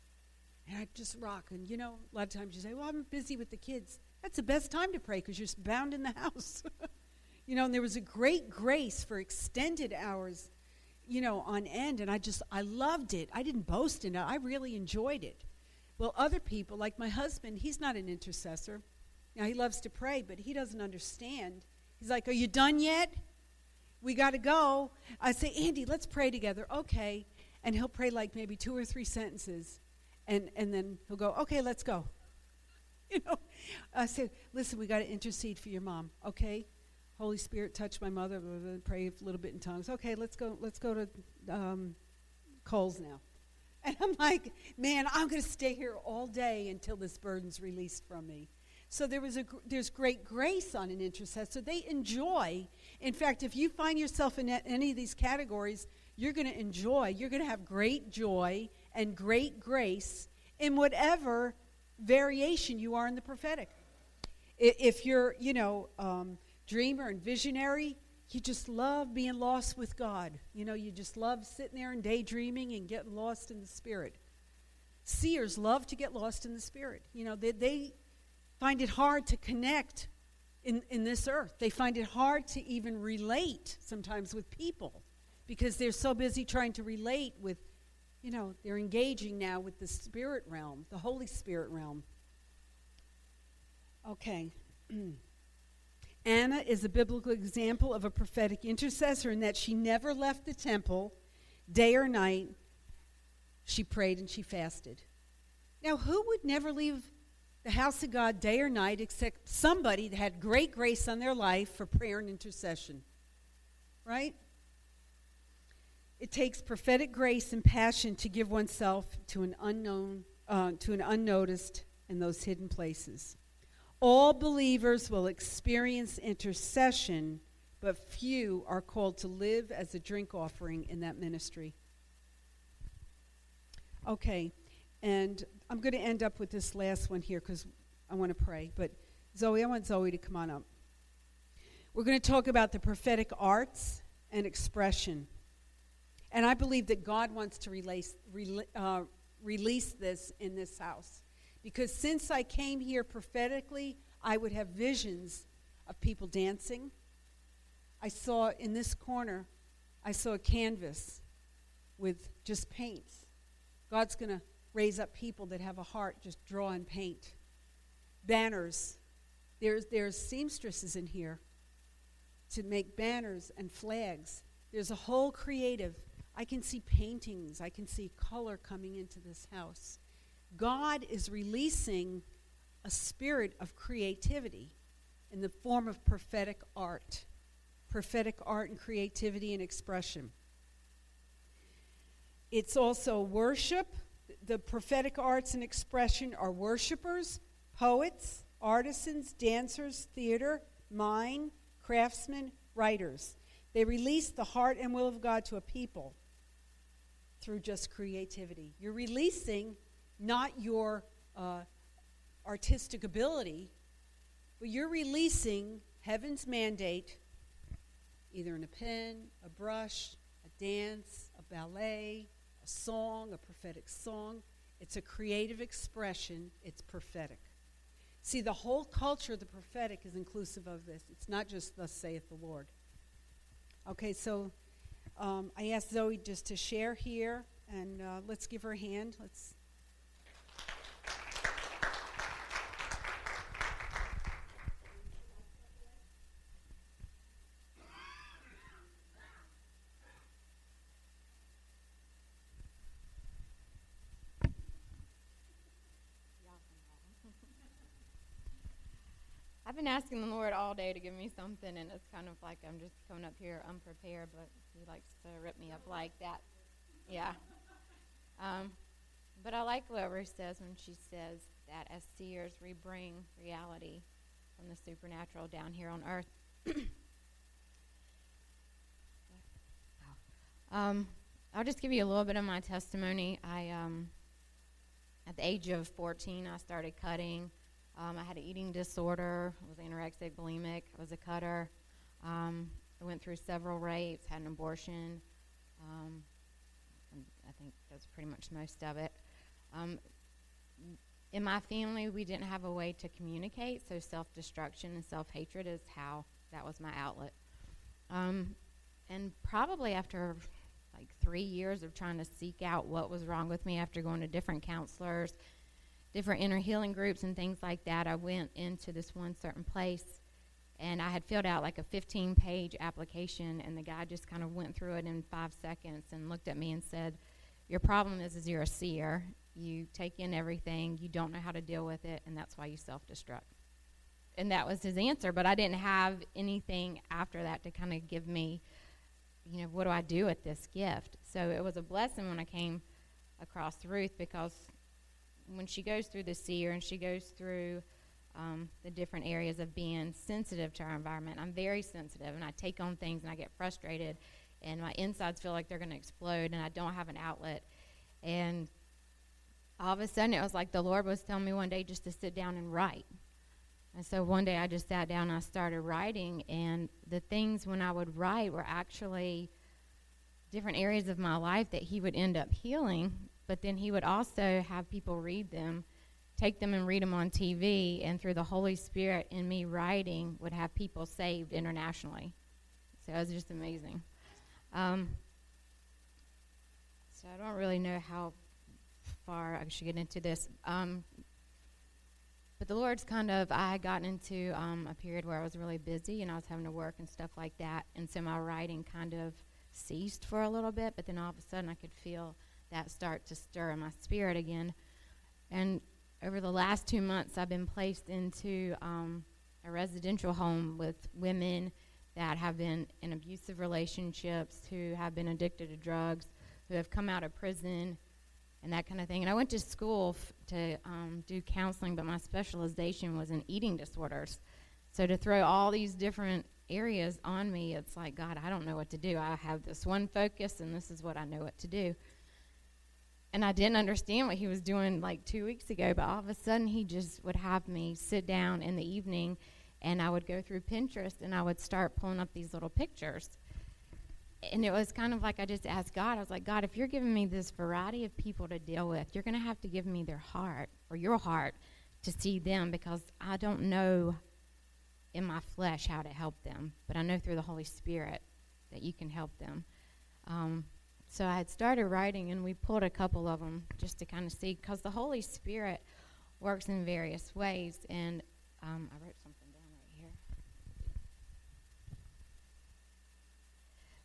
and I'd just rock. And you know, a lot of times you say, Well, I'm busy with the kids. That's the best time to pray because you're bound in the house. you know, and there was a great grace for extended hours, you know, on end. And I just, I loved it. I didn't boast in it, I really enjoyed it. Well, other people, like my husband, he's not an intercessor. Now, he loves to pray, but he doesn't understand. He's like, Are you done yet? We got to go. I say, Andy, let's pray together. Okay. And he'll pray like maybe two or three sentences and and then he'll go, okay, let's go. You know, I said, listen, we got to intercede for your mom, okay? Holy Spirit, touch my mother. Blah, blah, pray a little bit in tongues. Okay, let's go. Let's go to um, Kohl's now. And I'm like, man, I'm going to stay here all day until this burden's released from me. So there was a there's great grace on an intercessor. They enjoy. In fact, if you find yourself in any of these categories, you're going to enjoy. You're going to have great joy and great grace in whatever variation you are in the prophetic. If you're, you know, um, dreamer and visionary, you just love being lost with God. You know, you just love sitting there and daydreaming and getting lost in the Spirit. Seers love to get lost in the Spirit. You know, they, they find it hard to connect in, in this earth. They find it hard to even relate sometimes with people because they're so busy trying to relate with you know, they're engaging now with the spirit realm, the Holy Spirit realm. Okay. Anna is a biblical example of a prophetic intercessor in that she never left the temple day or night. She prayed and she fasted. Now, who would never leave the house of God day or night except somebody that had great grace on their life for prayer and intercession? Right? It takes prophetic grace and passion to give oneself to an unknown, uh, to an unnoticed in those hidden places. All believers will experience intercession, but few are called to live as a drink offering in that ministry. Okay, and I'm going to end up with this last one here because I want to pray. But Zoe, I want Zoe to come on up. We're going to talk about the prophetic arts and expression. And I believe that God wants to release, uh, release this in this house. Because since I came here prophetically, I would have visions of people dancing. I saw in this corner, I saw a canvas with just paints. God's going to raise up people that have a heart, just draw and paint. Banners. There's, there's seamstresses in here to make banners and flags. There's a whole creative I can see paintings, I can see color coming into this house. God is releasing a spirit of creativity in the form of prophetic art. Prophetic art and creativity and expression. It's also worship. The prophetic arts and expression are worshipers, poets, artisans, dancers, theater, mime, craftsmen, writers. They release the heart and will of God to a people through just creativity. You're releasing not your uh, artistic ability, but you're releasing heaven's mandate either in a pen, a brush, a dance, a ballet, a song, a prophetic song. It's a creative expression, it's prophetic. See, the whole culture of the prophetic is inclusive of this. It's not just, thus saith the Lord. Okay, so um, I asked Zoe just to share here, and uh, let's give her a hand. Let's. Been asking the Lord all day to give me something, and it's kind of like I'm just coming up here unprepared, but He likes to rip me up like that. Yeah. Um, But I like what Ruth says when she says that as seers, we bring reality from the supernatural down here on earth. um, I'll just give you a little bit of my testimony. I, um, at the age of 14, I started cutting. Um, I had an eating disorder. I was anorexic, bulimic. I was a cutter. Um, I went through several rapes, had an abortion. Um, I think that's pretty much most of it. Um, in my family, we didn't have a way to communicate, so self destruction and self hatred is how that was my outlet. Um, and probably after like three years of trying to seek out what was wrong with me after going to different counselors, different inner healing groups, and things like that, I went into this one certain place and I had filled out like a 15 page application, and the guy just kind of went through it in five seconds and looked at me and said, Your problem is, is you're a seer. You take in everything, you don't know how to deal with it, and that's why you self destruct. And that was his answer, but I didn't have anything after that to kind of give me you know, what do I do with this gift? So it was a blessing when I came across Ruth because when she goes through the seer and she goes through um, the different areas of being sensitive to our environment, I'm very sensitive and I take on things and I get frustrated and my insides feel like they're going to explode and I don't have an outlet. And all of a sudden, it was like the Lord was telling me one day just to sit down and write. And so one day I just sat down and I started writing, and the things when I would write were actually different areas of my life that he would end up healing, but then he would also have people read them, take them and read them on TV, and through the Holy Spirit in me writing would have people saved internationally. So it was just amazing. Um, so I don't really know how far I should get into this. Um, but the Lord's kind of, I had gotten into um, a period where I was really busy and I was having to work and stuff like that. And so my writing kind of ceased for a little bit, but then all of a sudden I could feel that start to stir in my spirit again. And over the last two months, I've been placed into um, a residential home with women that have been in abusive relationships, who have been addicted to drugs, who have come out of prison, and that kind of thing. And I went to school f- to um, do counseling, but my specialization was in eating disorders. So to throw all these different areas on me, it's like, God, I don't know what to do. I have this one focus, and this is what I know what to do. And I didn't understand what he was doing like two weeks ago, but all of a sudden he just would have me sit down in the evening and I would go through Pinterest and I would start pulling up these little pictures and it was kind of like I just asked God, I was like, God, if you're giving me this variety of people to deal with, you're going to have to give me their heart or your heart to see them because I don't know in my flesh how to help them, but I know through the Holy Spirit that you can help them. Um, so I had started writing, and we pulled a couple of them just to kind of see, because the Holy Spirit works in various ways. And um, I wrote something. Down right here.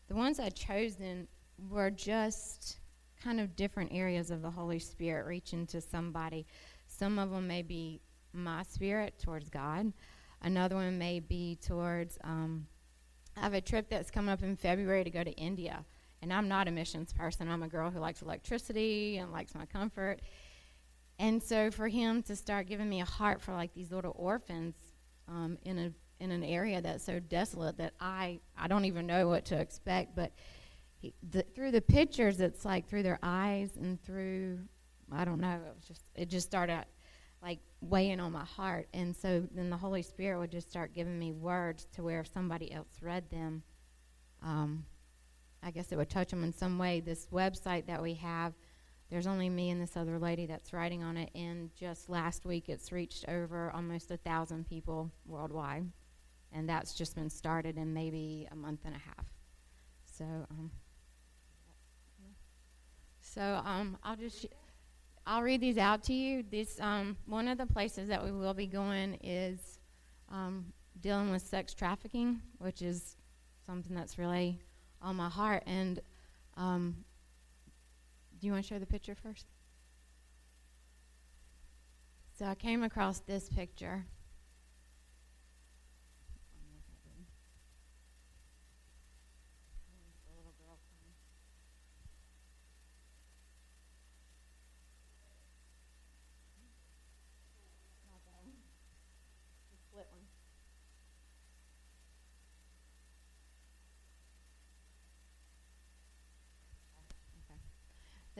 The ones I'd chosen were just kind of different areas of the Holy Spirit reaching to somebody. Some of them may be my spirit towards God. Another one may be towards, um, I have a trip that's coming up in February to go to India. And I'm not a missions person. I'm a girl who likes electricity and likes my comfort. And so for him to start giving me a heart for like these little orphans um, in a in an area that's so desolate that I I don't even know what to expect. But he, the, through the pictures, it's like through their eyes and through I don't know. It was just it just started like weighing on my heart, and so then the Holy Spirit would just start giving me words to where if somebody else read them, um, I guess it would touch them in some way. This website that we have. There's only me and this other lady that's writing on it, and just last week it's reached over almost a thousand people worldwide and that's just been started in maybe a month and a half. So, um, so um, I'll just I'll read these out to you. This um, one of the places that we will be going is um, dealing with sex trafficking, which is something that's really on my heart. And um, do you want to show the picture first? So I came across this picture.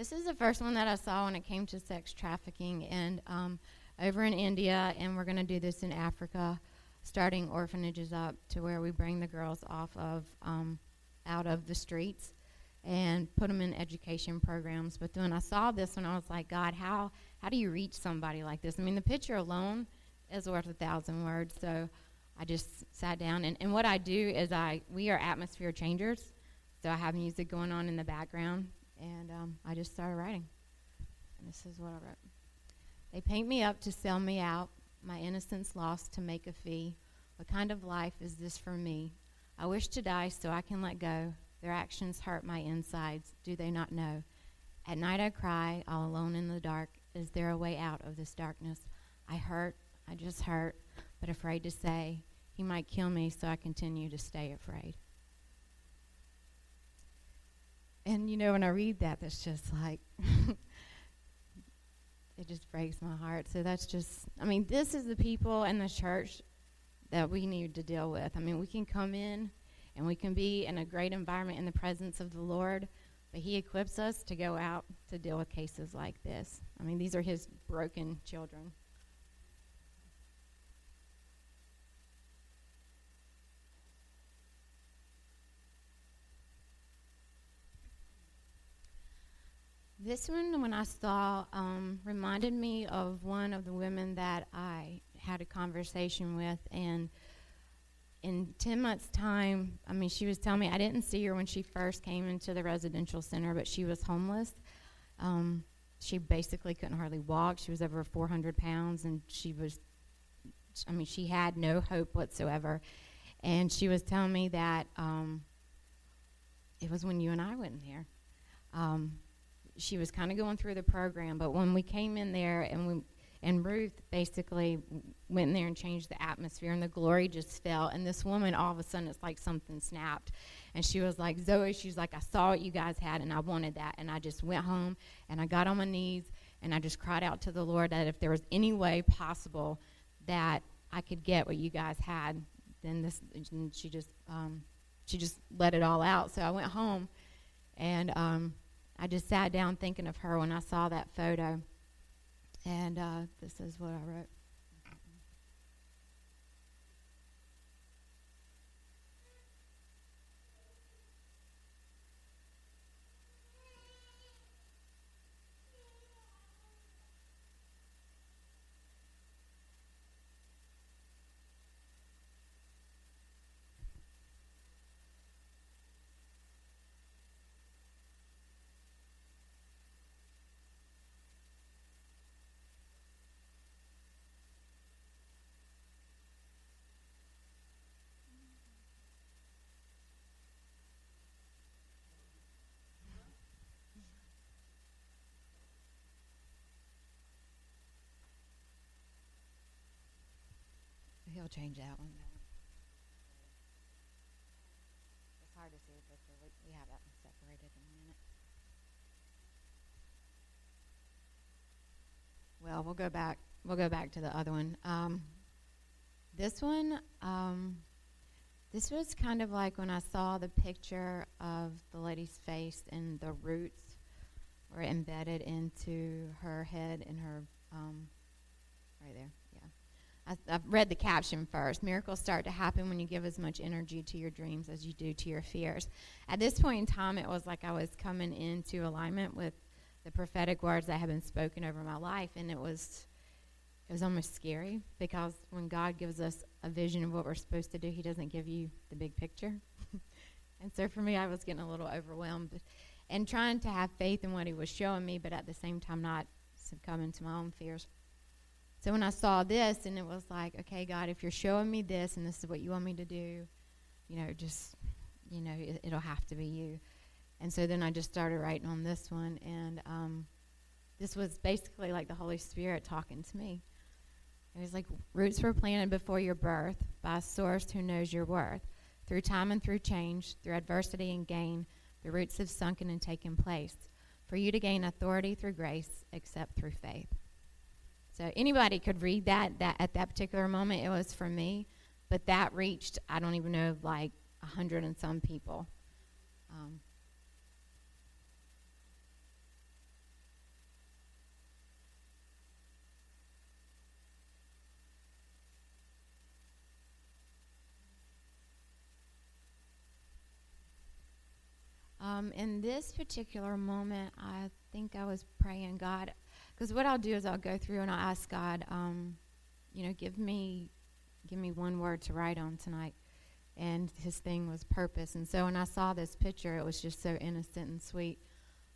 This is the first one that I saw when it came to sex trafficking, and um, over in India, and we're going to do this in Africa, starting orphanages up to where we bring the girls off of um, out of the streets and put them in education programs. But then I saw this one, I was like, God, how how do you reach somebody like this? I mean, the picture alone is worth a thousand words. So I just sat down, and, and what I do is I we are atmosphere changers. So I have music going on in the background, and um, I just started writing. And this is what I wrote. They paint me up to sell me out, my innocence lost to make a fee. What kind of life is this for me? I wish to die so I can let go. Their actions hurt my insides. Do they not know? At night I cry, all alone in the dark. Is there a way out of this darkness? I hurt, I just hurt, but afraid to say. He might kill me, so I continue to stay afraid. And you know, when I read that, that's just like, it just breaks my heart. So that's just, I mean, this is the people in the church that we need to deal with. I mean, we can come in and we can be in a great environment in the presence of the Lord, but He equips us to go out to deal with cases like this. I mean, these are His broken children. This one, when I saw, um, reminded me of one of the women that I had a conversation with. And in 10 months' time, I mean, she was telling me, I didn't see her when she first came into the residential center, but she was homeless. Um, she basically couldn't hardly walk. She was over 400 pounds, and she was, I mean, she had no hope whatsoever. And she was telling me that um, it was when you and I went in there. Um, she was kind of going through the program, but when we came in there and we and Ruth basically went in there and changed the atmosphere, and the glory just fell. And this woman, all of a sudden, it's like something snapped. And she was like, Zoe, she's like, I saw what you guys had, and I wanted that. And I just went home, and I got on my knees, and I just cried out to the Lord that if there was any way possible that I could get what you guys had, then this, and she just, um, she just let it all out. So I went home, and um, I just sat down thinking of her when I saw that photo. And uh, this is what I wrote. He'll change that one. It's hard to see the picture. We, we have that one separated in a minute. Well, we'll go back. We'll go back to the other one. Um, this one, um, this was kind of like when I saw the picture of the lady's face and the roots were embedded into her head and her um, right there. I, have read the caption first. Miracles start to happen when you give as much energy to your dreams as you do to your fears. At this point in time, it was like I was coming into alignment with the prophetic words that had been spoken over my life, and it was it was almost scary because when God gives us a vision of what we're supposed to do, He doesn't give you the big picture. and so for me, I was getting a little overwhelmed and trying to have faith in what He was showing me, but at the same time, not succumbing to my own fears. So when I saw this, and it was like, okay, God, if you're showing me this, and this is what you want me to do, you know, just, you know, it, will have to be you. And so then I just started writing on this one, and um, this was basically like the Holy Spirit talking to me. It was like roots were planted before your birth by a source who knows your worth. Through time and through change, through adversity and gain, the roots have sunken and taken place. For you to gain authority through grace, except through faith. So anybody could read that. That at that particular moment, it was for me, but that reached I don't even know like a hundred and some people. Um, um, in this particular moment, I think I was praying, God, because what I'll do is I'll go through and I'll ask God, um, you know, give me, give me one word to write on tonight. And his thing was purpose. And so when I saw this picture, it was just so innocent and sweet.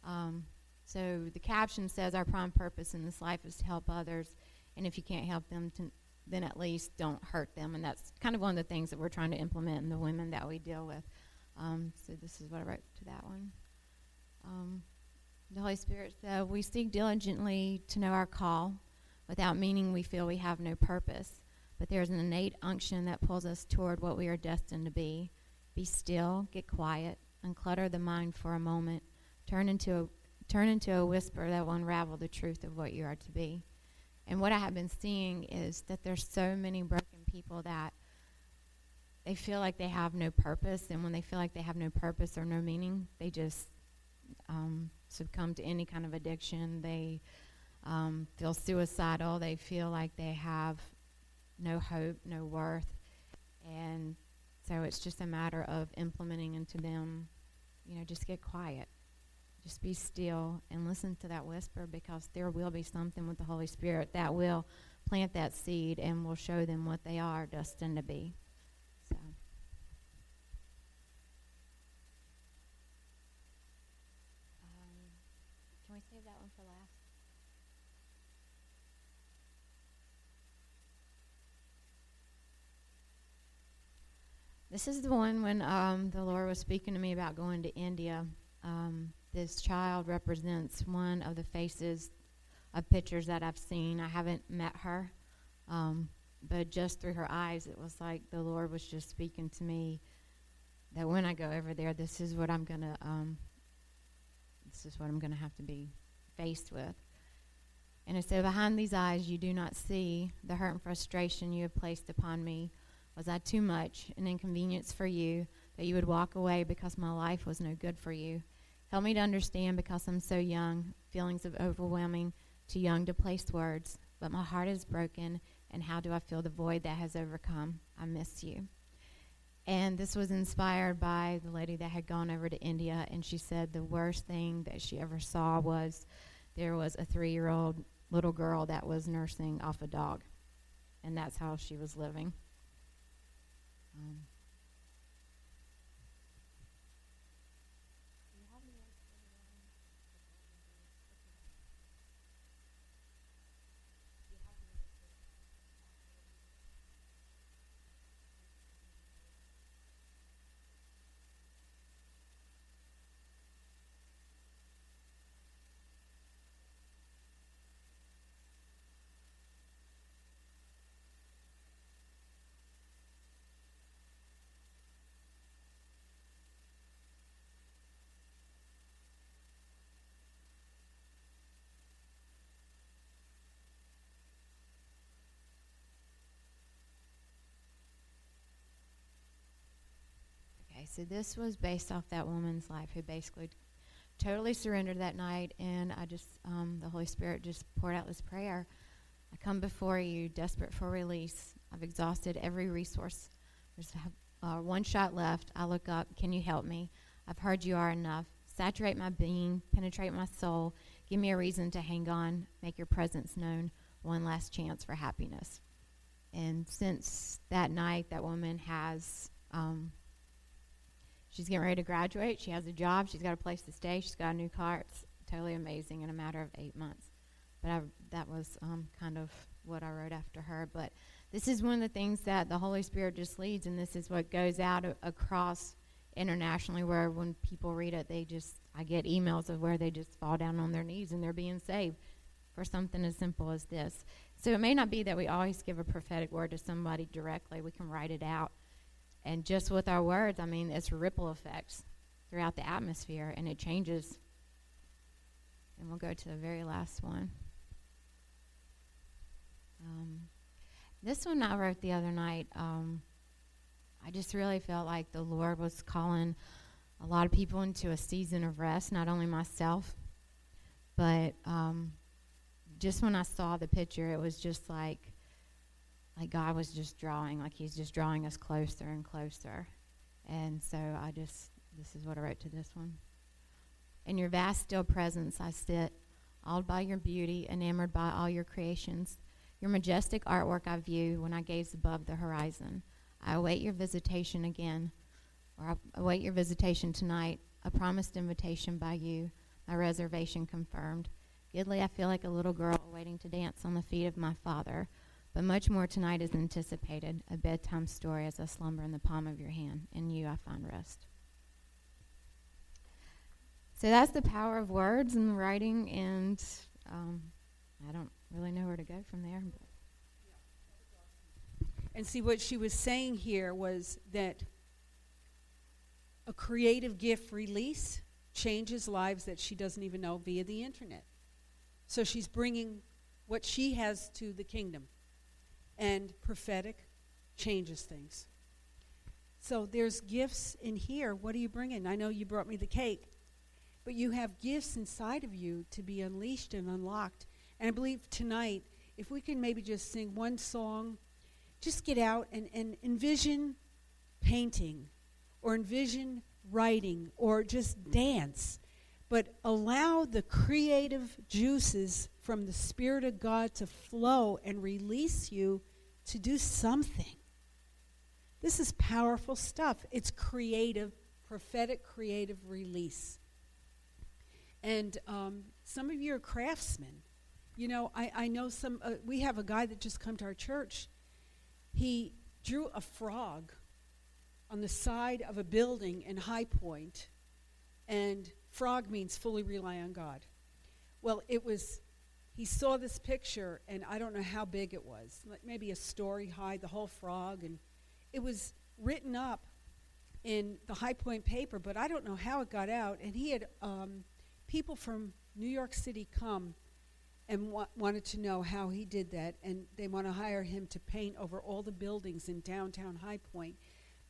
Um, so the caption says, Our prime purpose in this life is to help others. And if you can't help them, to, then at least don't hurt them. And that's kind of one of the things that we're trying to implement in the women that we deal with. Um, so this is what I wrote to that one. Um, the Holy Spirit said, We seek diligently to know our call. Without meaning, we feel we have no purpose. But there's an innate unction that pulls us toward what we are destined to be. Be still, get quiet, unclutter the mind for a moment, turn into a, turn into a whisper that will unravel the truth of what you are to be. And what I have been seeing is that there's so many broken people that they feel like they have no purpose, and when they feel like they have no purpose or no meaning, they just um, succumb to any kind of addiction. They um, feel suicidal. They feel like they have no hope, no worth, and so it's just a matter of implementing into them. You know, just get quiet, just be still, and listen to that whisper because there will be something with the Holy Spirit that will plant that seed and will show them what they are destined to be. save that one for last? This is the one when um, the Lord was speaking to me about going to India. Um, this child represents one of the faces of pictures that I've seen. I haven't met her, um, but just through her eyes, it was like the Lord was just speaking to me that when I go over there, this is what I'm gonna, um, this is what I'm gonna have to be faced with. And it said, Behind these eyes you do not see the hurt and frustration you have placed upon me. Was I too much, an inconvenience for you, that you would walk away because my life was no good for you? Help me to understand because I'm so young, feelings of overwhelming, too young to place words, but my heart is broken, and how do I fill the void that has overcome? I miss you. And this was inspired by the lady that had gone over to India, and she said the worst thing that she ever saw was there was a three year old little girl that was nursing off a dog, and that's how she was living. Um, so this was based off that woman's life who basically totally surrendered that night, and I just, um, the Holy Spirit just poured out this prayer. I come before you, desperate for release. I've exhausted every resource. There's uh, one shot left. I look up. Can you help me? I've heard you are enough. Saturate my being, penetrate my soul. Give me a reason to hang on. Make your presence known. One last chance for happiness. And since that night, that woman has um, She's getting ready to graduate. She has a job. She's got a place to stay. She's got a new car. It's totally amazing in a matter of eight months. But I, that was um, kind of what I wrote after her. But this is one of the things that the Holy Spirit just leads, and this is what goes out a- across internationally. Where when people read it, they just I get emails of where they just fall down on their knees and they're being saved for something as simple as this. So it may not be that we always give a prophetic word to somebody directly. We can write it out and just with our words, I mean, it's ripple effects throughout the atmosphere, and it changes. And we'll go to the very last one. Um, this one I wrote the other night. Um, I just really felt like the Lord was calling a lot of people into a season of rest, not only myself, but um, just when I saw the picture, it was just like like God was just drawing, like He's just drawing us closer and closer. And so I just, this is what I wrote to this one. In your vast still presence I sit, awed by your beauty, enamored by all your creations. Your majestic artwork I view when I gaze above the horizon. I await your visitation again, or I await your visitation tonight, a promised invitation by you, my reservation confirmed. Gidley, I feel like a little girl waiting to dance on the feet of my father, but much more tonight is anticipated, a bedtime story as I slumber in the palm of your hand. In you I find rest. So that's the power of words and writing, and um, I don't really know where to go from there. And see, what she was saying here was that a creative gift release changes lives that she doesn't even know via the internet. So she's bringing what she has to the kingdom. And prophetic changes things. So there's gifts in here. What are you bringing? I know you brought me the cake, but you have gifts inside of you to be unleashed and unlocked. And I believe tonight, if we can maybe just sing one song just get out and, and envision painting or envision writing or just dance. But allow the creative juices from the Spirit of God to flow and release you to do something. This is powerful stuff. It's creative, prophetic, creative release. And um, some of you are craftsmen. You know, I, I know some, uh, we have a guy that just come to our church he drew a frog on the side of a building in High Point, and frog means fully rely on God. Well, it was, he saw this picture, and I don't know how big it was, like maybe a story high, the whole frog, and it was written up in the High Point paper, but I don't know how it got out. And he had um, people from New York City come and wa- wanted to know how he did that, and they want to hire him to paint over all the buildings in downtown High Point.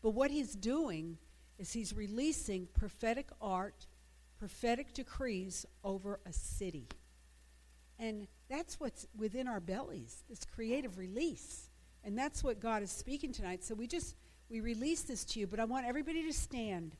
But what he's doing is he's releasing prophetic art, prophetic decrees over a city. And that's what's within our bellies, this creative release. And that's what God is speaking tonight. So we just we release this to you, but I want everybody to stand.